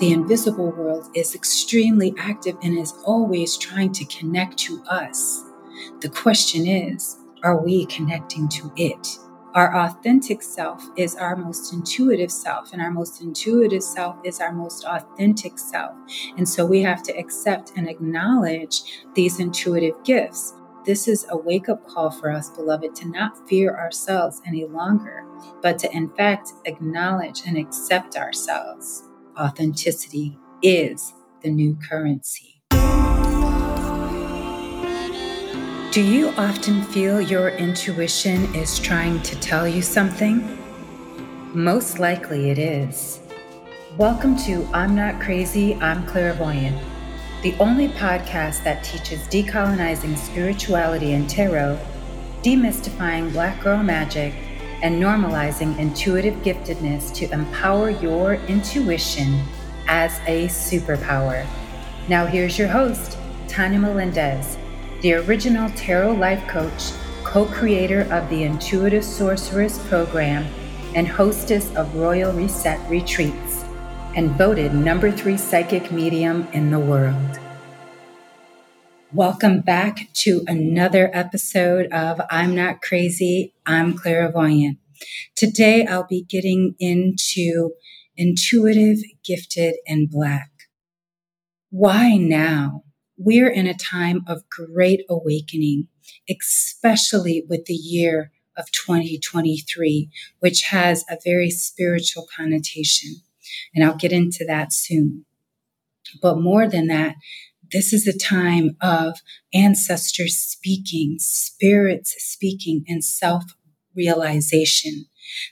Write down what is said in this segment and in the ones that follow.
The invisible world is extremely active and is always trying to connect to us. The question is, are we connecting to it? Our authentic self is our most intuitive self, and our most intuitive self is our most authentic self. And so we have to accept and acknowledge these intuitive gifts. This is a wake up call for us, beloved, to not fear ourselves any longer, but to, in fact, acknowledge and accept ourselves. Authenticity is the new currency. Do you often feel your intuition is trying to tell you something? Most likely it is. Welcome to I'm Not Crazy, I'm Clairvoyant, the only podcast that teaches decolonizing spirituality and tarot, demystifying black girl magic, and normalizing intuitive giftedness to empower your intuition as a superpower. Now, here's your host, Tonya Melendez the original tarot life coach, co creator of the Intuitive Sorceress program, and hostess of Royal Reset retreats, and voted number three psychic medium in the world. Welcome back to another episode of I'm Not Crazy, I'm Clairvoyant. Today I'll be getting into intuitive, gifted, and black. Why now? We're in a time of great awakening, especially with the year of 2023, which has a very spiritual connotation. And I'll get into that soon. But more than that, this is a time of ancestors speaking, spirits speaking, and self realization.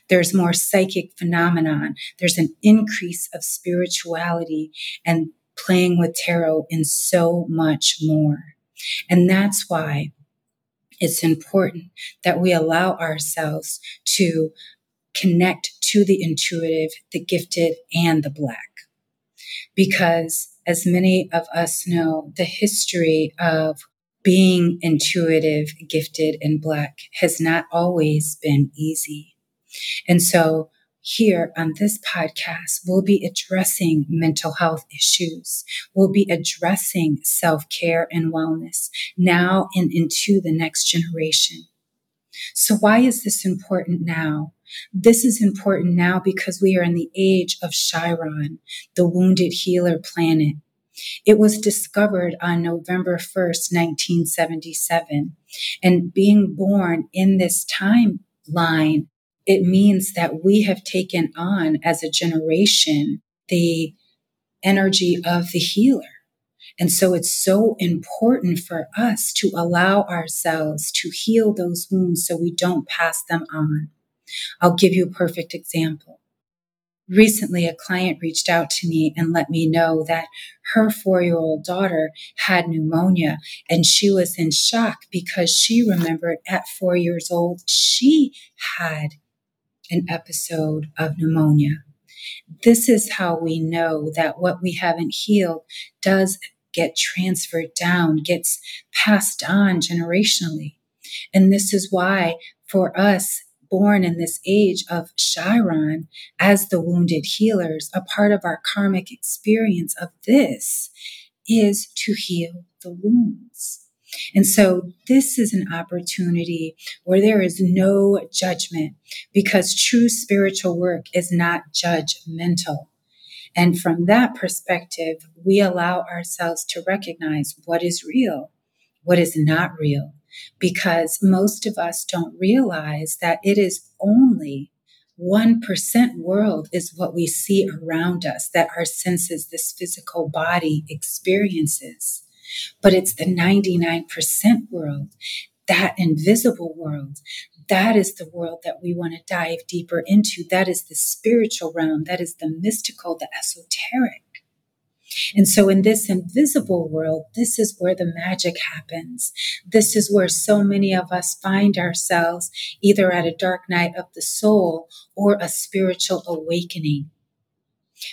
There's more psychic phenomenon. There's an increase of spirituality and playing with tarot, and so much more. And that's why it's important that we allow ourselves to connect to the intuitive, the gifted, and the black. Because as many of us know, the history of being intuitive, gifted, and black has not always been easy. And so here on this podcast, we'll be addressing mental health issues. We'll be addressing self care and wellness now and into the next generation. So, why is this important now? This is important now because we are in the age of Chiron, the wounded healer planet. It was discovered on November 1st, 1977. And being born in this timeline it means that we have taken on as a generation the energy of the healer. And so it's so important for us to allow ourselves to heal those wounds so we don't pass them on. I'll give you a perfect example. Recently, a client reached out to me and let me know that her four year old daughter had pneumonia and she was in shock because she remembered at four years old she had an episode of pneumonia. This is how we know that what we haven't healed does get transferred down, gets passed on generationally. And this is why, for us, born in this age of Chiron as the wounded healers, a part of our karmic experience of this is to heal the wounds. And so this is an opportunity where there is no judgment because true spiritual work is not judgmental. And from that perspective, we allow ourselves to recognize what is real, what is not real, because most of us don't realize that it is only 1% world is what we see around us, that our senses, this physical body experiences but it's the 99% world, that invisible world. That is the world that we want to dive deeper into. That is the spiritual realm. That is the mystical, the esoteric. And so, in this invisible world, this is where the magic happens. This is where so many of us find ourselves either at a dark night of the soul or a spiritual awakening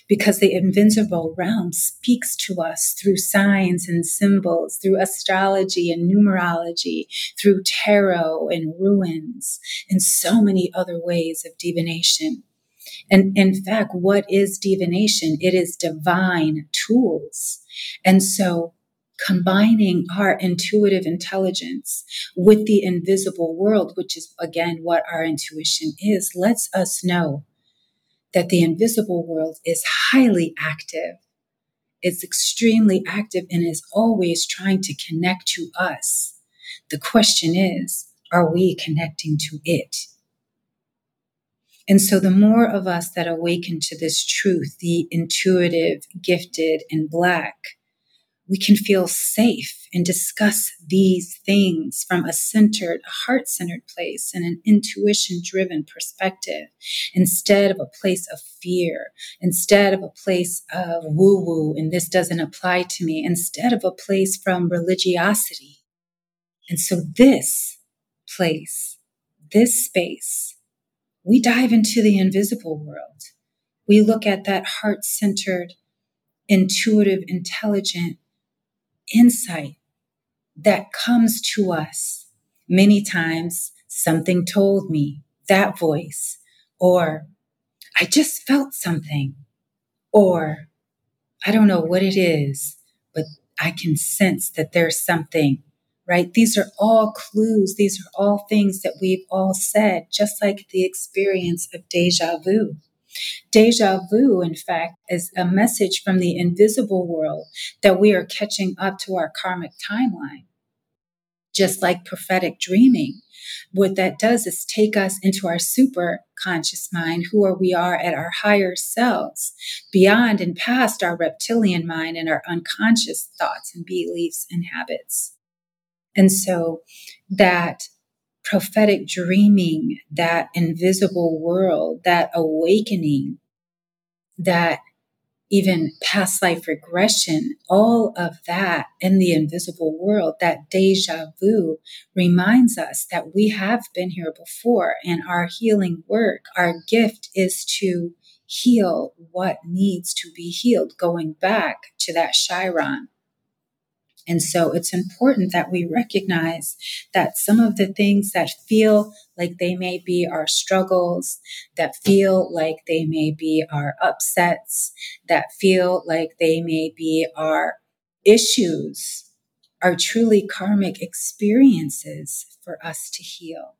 because the invisible realm speaks to us through signs and symbols, through astrology and numerology, through tarot and runes, and so many other ways of divination. And in fact, what is divination? It is divine tools. And so combining our intuitive intelligence with the invisible world, which is again what our intuition is, lets us know that the invisible world is highly active. It's extremely active and is always trying to connect to us. The question is, are we connecting to it? And so the more of us that awaken to this truth, the intuitive, gifted, and black, we can feel safe and discuss these things from a centered, heart centered place and an intuition driven perspective instead of a place of fear, instead of a place of woo woo, and this doesn't apply to me, instead of a place from religiosity. And so this place, this space, we dive into the invisible world. We look at that heart centered, intuitive, intelligent, insight that comes to us. Many times, something told me that voice, or I just felt something, or I don't know what it is, but I can sense that there's something, right? These are all clues. These are all things that we've all said, just like the experience of deja vu. Deja vu, in fact, is a message from the invisible world that we are catching up to our karmic timeline. Just like prophetic dreaming, what that does is take us into our super conscious mind, who are we are at our higher selves, beyond and past our reptilian mind and our unconscious thoughts and beliefs and habits. And so that prophetic dreaming, that invisible world, that awakening, that even past life regression, all of that in the invisible world, that deja vu reminds us that we have been here before and our healing work, our gift is to heal what needs to be healed, going back to that Chiron and so it's important that we recognize that some of the things that feel like they may be our struggles, that feel like they may be our upsets, that feel like they may be our issues, are truly karmic experiences for us to heal.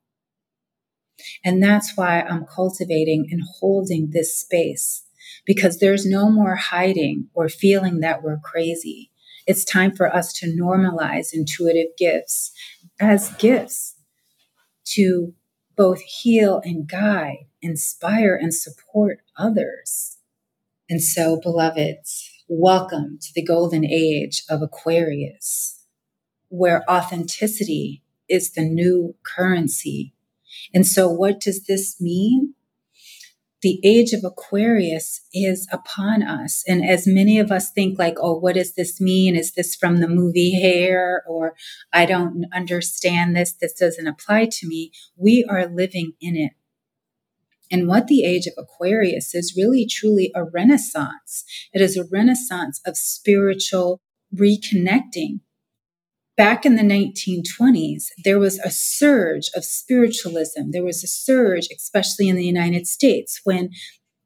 And that's why I'm cultivating and holding this space because there's no more hiding or feeling that we're crazy. It's time for us to normalize intuitive gifts as gifts to both heal and guide, inspire and support others. And so, beloveds, welcome to the golden age of Aquarius, where authenticity is the new currency. And so, what does this mean? The age of Aquarius is upon us. And as many of us think, like, oh, what does this mean? Is this from the movie Hair? Or I don't understand this. This doesn't apply to me. We are living in it. And what the age of Aquarius is really truly a renaissance. It is a renaissance of spiritual reconnecting back in the 1920s, there was a surge of spiritualism. There was a surge, especially in the United States, when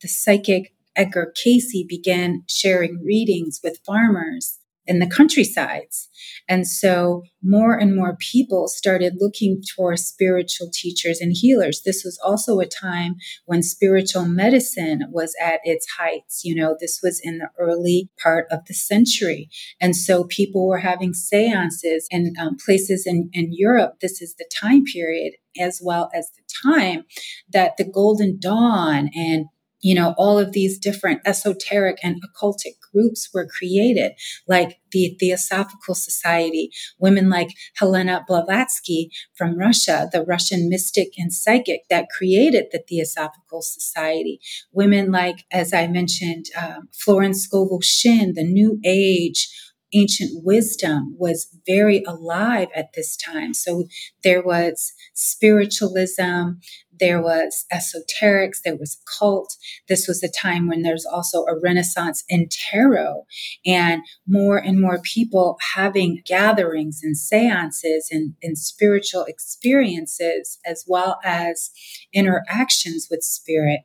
the psychic Edgar Cayce began sharing readings with farmers the countrysides. And so more and more people started looking for spiritual teachers and healers. This was also a time when spiritual medicine was at its heights. You know, this was in the early part of the century. And so people were having seances in um, places in, in Europe. This is the time period as well as the time that the Golden Dawn and you know, all of these different esoteric and occultic groups were created, like the Theosophical Society, women like Helena Blavatsky from Russia, the Russian mystic and psychic that created the Theosophical Society, women like, as I mentioned, um, Florence Scovel Shinn, the New Age ancient wisdom was very alive at this time. So there was spiritualism, there was esoterics, there was cult. This was a time when there's also a renaissance in tarot and more and more people having gatherings and seances and, and spiritual experiences as well as interactions with spirit.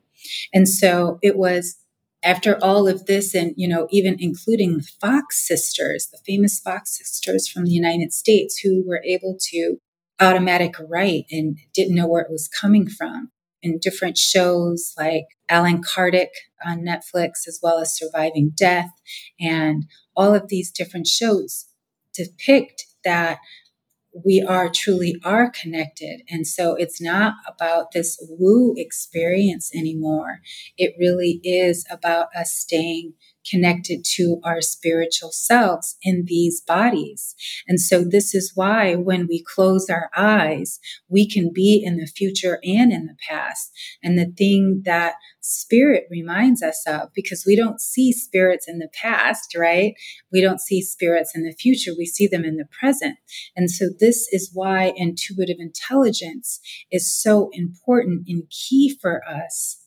And so it was after all of this and you know even including the fox sisters the famous fox sisters from the united states who were able to automatic write and didn't know where it was coming from. In different shows like Allan Kardec on Netflix, as well as Surviving Death, and all of these different shows depict that we are truly are connected. And so it's not about this woo experience anymore. It really is about us staying connected to our spiritual selves in these bodies. And so this is why when we close our eyes, we can be in the future and in the past. And the thing that spirit reminds us of, because we don't see spirits in the past, right? We don't see spirits in the future. We see them in the present. And so this is why intuitive intelligence is so important and key for us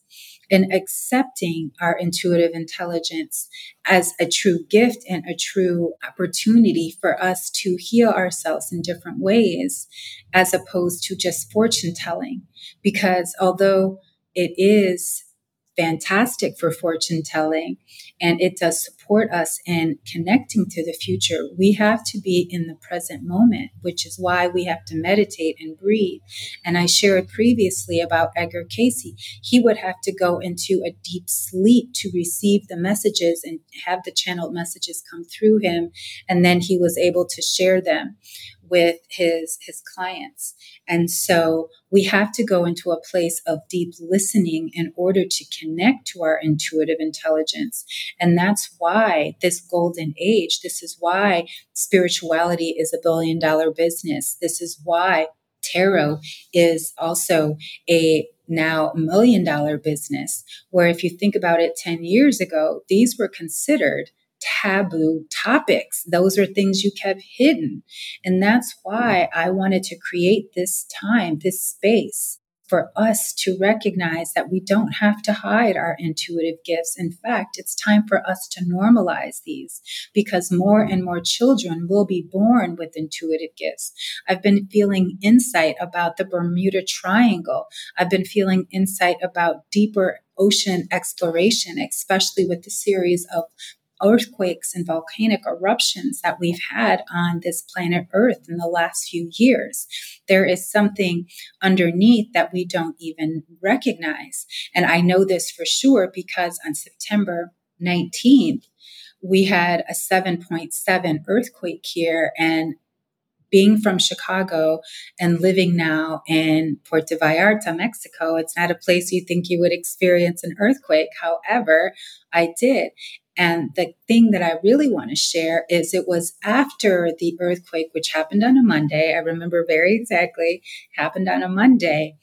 and accepting our intuitive intelligence as a true gift and a true opportunity for us to heal ourselves in different ways, as opposed to just fortune telling. Because although it is fantastic for fortune telling and it does support us in connecting to the future. We have to be in the present moment, which is why we have to meditate and breathe. And I shared previously about Edgar Cayce. He would have to go into a deep sleep to receive the messages and have the channeled messages come through him. And then he was able to share them with his his clients and so we have to go into a place of deep listening in order to connect to our intuitive intelligence and that's why this golden age this is why spirituality is a billion dollar business this is why tarot is also a now million dollar business where if you think about it 10 years ago these were considered taboo topics. Those are things you kept hidden. And that's why I wanted to create this time, this space for us to recognize that we don't have to hide our intuitive gifts. In fact, it's time for us to normalize these because more and more children will be born with intuitive gifts. I've been feeling insight about the Bermuda Triangle. I've been feeling insight about deeper ocean exploration, especially with the series of earthquakes and volcanic eruptions that we've had on this planet Earth in the last few years. There is something underneath that we don't even recognize. And I know this for sure because on September 19th, we had a 7.7 earthquake here and being from Chicago and living now in Puerto Vallarta, Mexico, it's not a place you think you would experience an earthquake. However, I did. And the thing that I really want to share is it was after the earthquake, which happened on a Monday. I remember very exactly, happened on a Monday.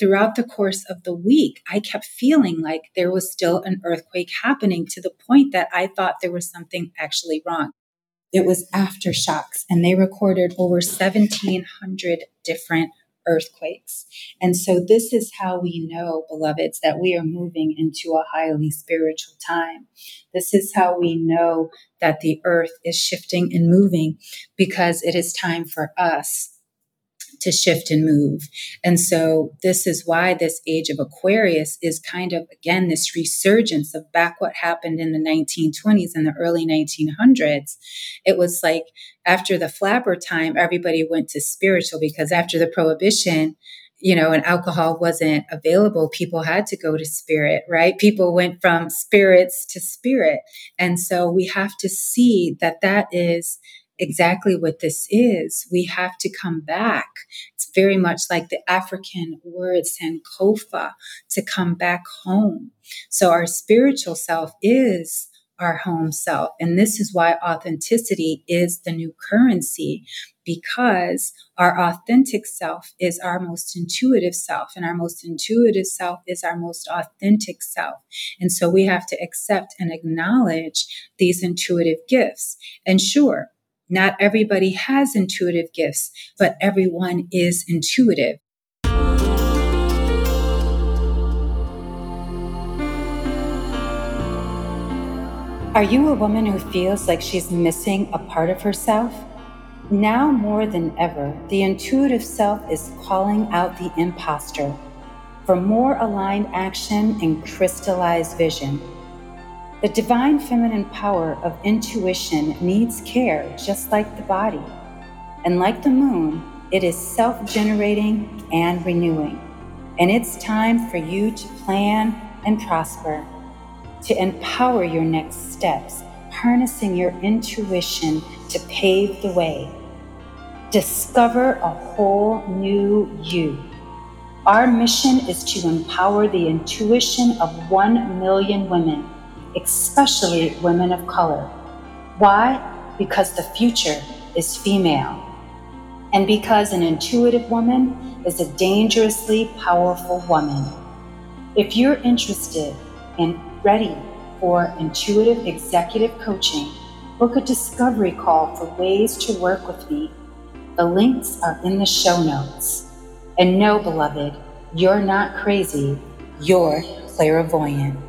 Throughout the course of the week, I kept feeling like there was still an earthquake happening to the point that I thought there was something actually wrong. It was aftershocks, and they recorded over 1,700 different earthquakes. And so, this is how we know, beloveds, that we are moving into a highly spiritual time. This is how we know that the earth is shifting and moving because it is time for us to shift and move. And so this is why this age of Aquarius is kind of, again, this resurgence of back what happened in the 1920s and the early 1900s. It was like after the flapper time, everybody went to spiritual because after the prohibition, you know, and alcohol wasn't available, people had to go to spirit, right? People went from spirits to spirit. And so we have to see that that is exactly what this is. We have to come back. It's very much like the African word Sankofa, to come back home. So our spiritual self is our home self. And this is why authenticity is the new currency because our authentic self is our most intuitive self and our most intuitive self is our most authentic self. And so we have to accept and acknowledge these intuitive gifts. And sure, not everybody has intuitive gifts, but everyone is intuitive. Are you a woman who feels like she's missing a part of herself? Now more than ever, the intuitive self is calling out the imposter. for more aligned action and crystallized vision. The divine feminine power of intuition needs care just like the body. And like the moon, it is self generating and renewing. And it's time for you to plan and prosper, to empower your next steps, harnessing your intuition to pave the way. Discover a whole new you. Our mission is to empower the intuition of 1 million women, especially women of color. Why? Because the future is female. And because an intuitive woman is a dangerously powerful woman. If you're interested and ready for intuitive executive coaching, book a discovery call for ways to work with me. The links are in the show notes. And no, beloved, you're not crazy, you're clairvoyant.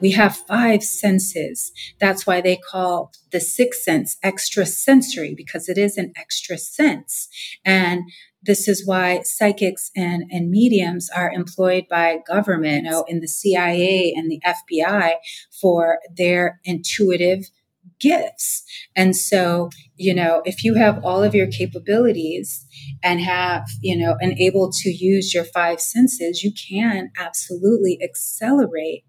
We have five senses. That's why they call the sixth sense extrasensory because it is an extra sense. And this is why psychics and, and mediums are employed by government, you know, in the CIA and the FBI for their intuitive gifts. And so, you know, if you have all of your capabilities and have, you know, and able to use your five senses, you can absolutely accelerate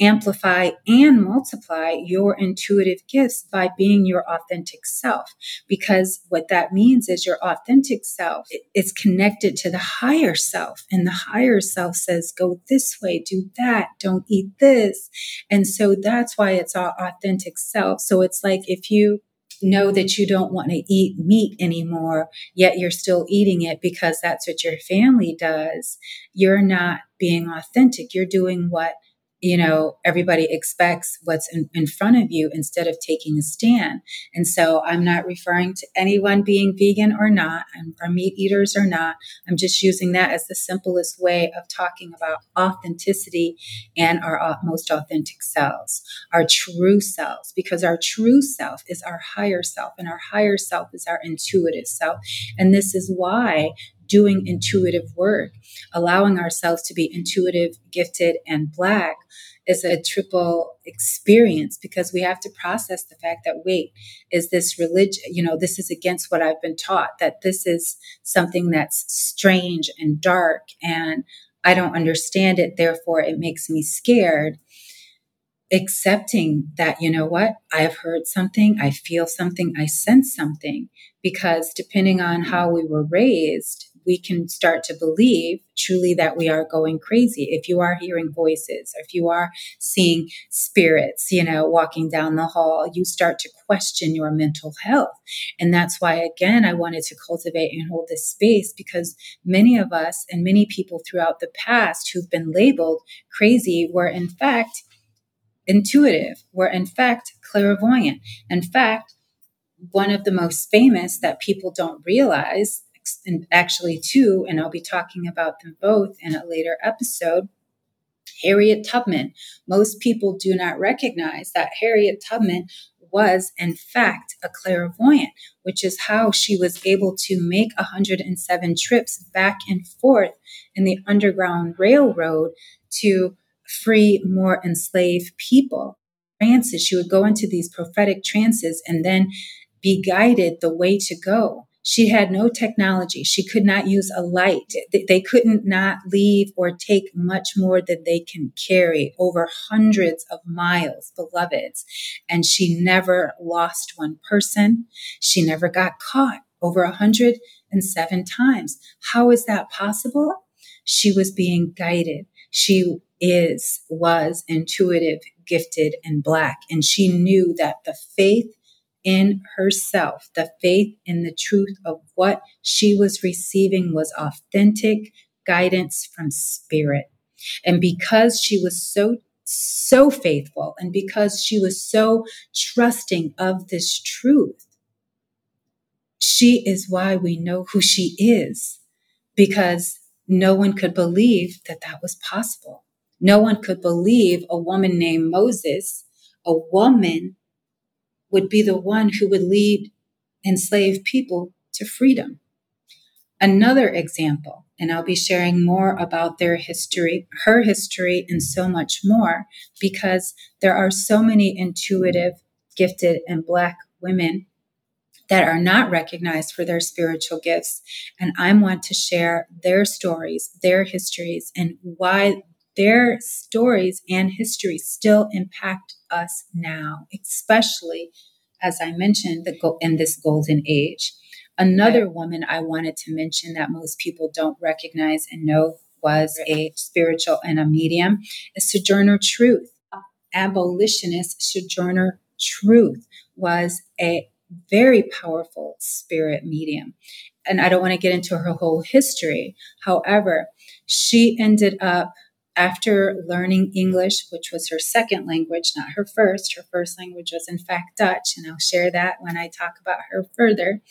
amplify and multiply your intuitive gifts by being your authentic self. Because what that means is your authentic self is connected to the higher self. And the higher self says, go this way, do that, don't eat this. And so that's why it's our authentic self. So it's like if you know that you don't want to eat meat anymore, yet you're still eating it because that's what your family does, you're not being authentic. You're doing what you know, everybody expects what's in, in, front of you instead of taking a stand. And so I'm not referring to anyone being vegan or not, or meat eaters or not. I'm just using that as the simplest way of talking about authenticity and our most authentic selves, our true selves, because our true self is our higher self, and our higher self is our intuitive self. And this is why doing intuitive work, allowing ourselves to be intuitive, gifted, and black is a triple experience because we have to process the fact that wait is this religion you know this is against what i've been taught that this is something that's strange and dark and i don't understand it therefore it makes me scared. Accepting that, you know what, I have heard something, I feel something, I sense something, because depending on how we were raised, we can start to believe truly that we are going crazy. If you are hearing voices, if you are seeing spirits, you know, walking down the hall, you start to question your mental health. And that's why, again, I wanted to cultivate and hold this space because many of us and many people throughout the past who've been labeled crazy were, in fact, intuitive, were in fact clairvoyant. In fact, one of the most famous that people don't realize, and actually two, and I'll be talking about them both in a later episode. Harriet Tubman. Most people do not recognize that Harriet Tubman was, in fact, a clairvoyant, which is how she was able to make 107 trips back and forth in the Underground Railroad to free more enslaved people. Trances, she would go into these prophetic trances and then be guided the way to go. She had no technology. She could not use a light. They couldn't not leave or take much more than they can carry over hundreds of miles, beloveds. And she never lost one person. She never got caught over a 107 times. How is that possible? She was being guided. She is, was intuitive, gifted, and black. And she knew that the faith in herself, the faith in the truth of what she was receiving was authentic guidance from spirit. And because she was so, so faithful and because she was so trusting of this truth, she is why we know who she is because no one could believe that that was possible. No one could believe a woman named Moses, a woman, would be the one who would lead enslaved people to freedom. Another example, and I'll be sharing more about their history, her history, and so much more because there are so many intuitive, gifted, and Black women that are not recognized for their spiritual gifts. And I want to share their stories, their histories, and why their stories and histories still impact us now, especially as I mentioned, the go- in this golden age. Another woman I wanted to mention that most people don't recognize and know was a spiritual and a medium is Sojourner Truth. Abolitionist Sojourner Truth was a very powerful spirit medium. And I don't want to get into her whole history. However, she ended up after learning English, which was her second language, not her first, her first language was in fact Dutch, and I'll share that when I talk about her further.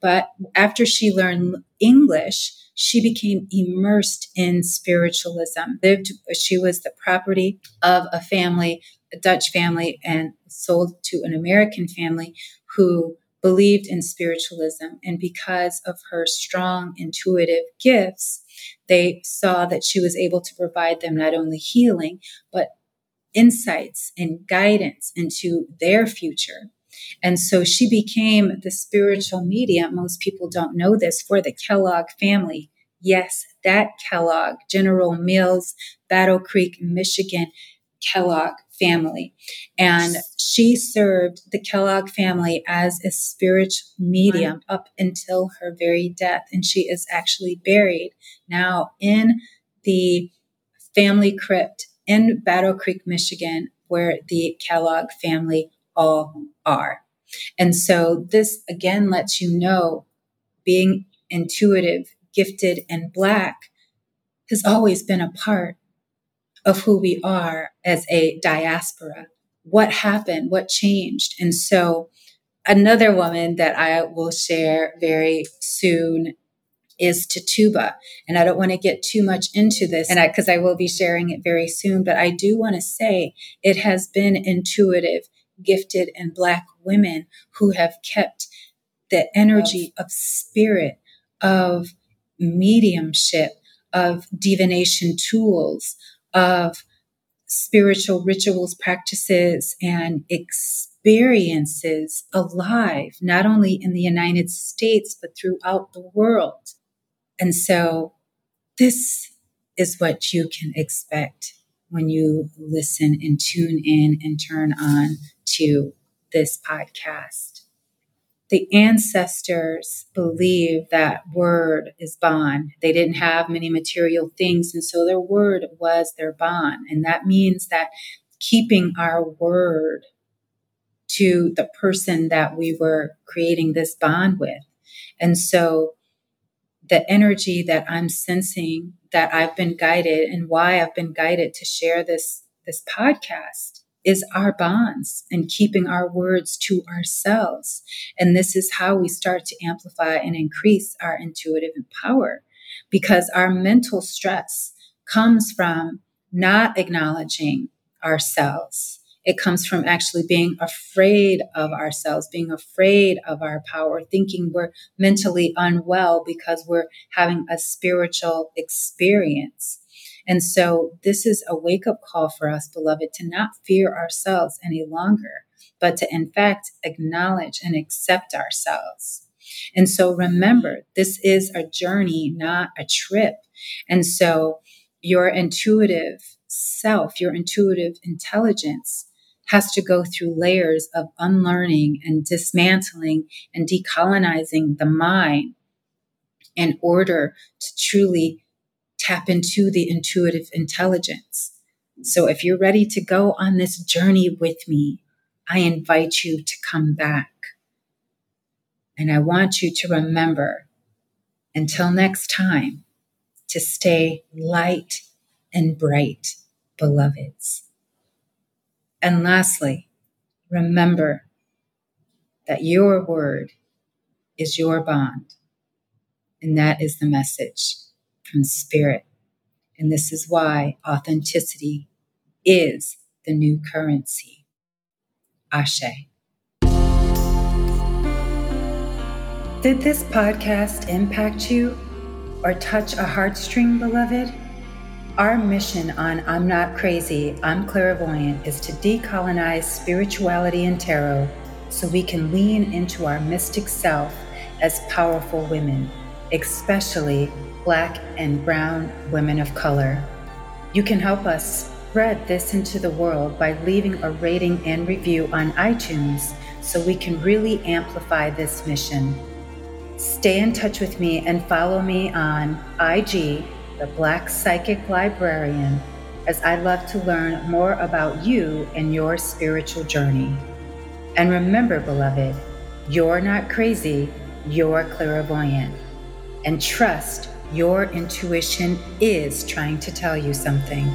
But after she learned English, she became immersed in spiritualism. Lived, she was the property of a family, a Dutch family, and sold to an American family who believed in spiritualism. And because of her strong intuitive gifts, they saw that she was able to provide them not only healing, but insights and guidance into their future. And so she became the spiritual medium. Most people don't know this for the Kellogg family. Yes, that Kellogg, General Mills, Battle Creek, Michigan, Kellogg family. And she served the Kellogg family as a spiritual medium right. up until her very death. And she is actually buried now in the family crypt in Battle Creek, Michigan, where the Kellogg family all are. And so this again lets you know being intuitive, gifted, and Black has always been a part of who we are as a diaspora. What happened? What changed? And so, another woman that I will share very soon is Tituba. And I don't want to get too much into this and because I, I will be sharing it very soon, but I do want to say it has been intuitive, gifted, and Black women who have kept the energy of spirit, of mediumship, of divination tools, of spiritual rituals, practices, and experiences alive, not only in the United States, but throughout the world. And so this is what you can expect when you listen and tune in and turn on to this podcast the ancestors believe that word is bond. They didn't have many material things, and so their word was their bond. And that means that keeping our word to the person that we were creating this bond with. And so the energy that I'm sensing that I've been guided and why I've been guided to share this this podcast is our bonds and keeping our words to ourselves. And this is how we start to amplify and increase our intuitive power because our mental stress comes from not acknowledging ourselves. It comes from actually being afraid of ourselves, being afraid of our power, thinking we're mentally unwell because we're having a spiritual experience. And so this is a wake up call for us, beloved, to not fear ourselves any longer, but to in fact acknowledge and accept ourselves. And so remember, this is a journey, not a trip. And so your intuitive self, your intuitive intelligence has to go through layers of unlearning and dismantling and decolonizing the mind in order to truly tap into the intuitive intelligence. So if you're ready to go on this journey with me, I invite you to come back. And I want you to remember until next time to stay light and bright, beloveds. And lastly, remember that your word is your bond. And that is the message from spirit. And this is why authenticity is the new currency. Ashe. Did this podcast impact you? or touch a heartstring, beloved? Our mission on I'm Not Crazy, I'm Clairvoyant is to decolonize spirituality and tarot so we can lean into our mystic self as powerful women, especially Black and Brown women of color. You can help us spread this into the world by leaving a rating and review on iTunes so we can really amplify this mission. Stay in touch with me and follow me on IG the Black Psychic Librarian, as I love to learn more about you and your spiritual journey. And remember, beloved, you're not crazy, you're clairvoyant. And trust your intuition is trying to tell you something.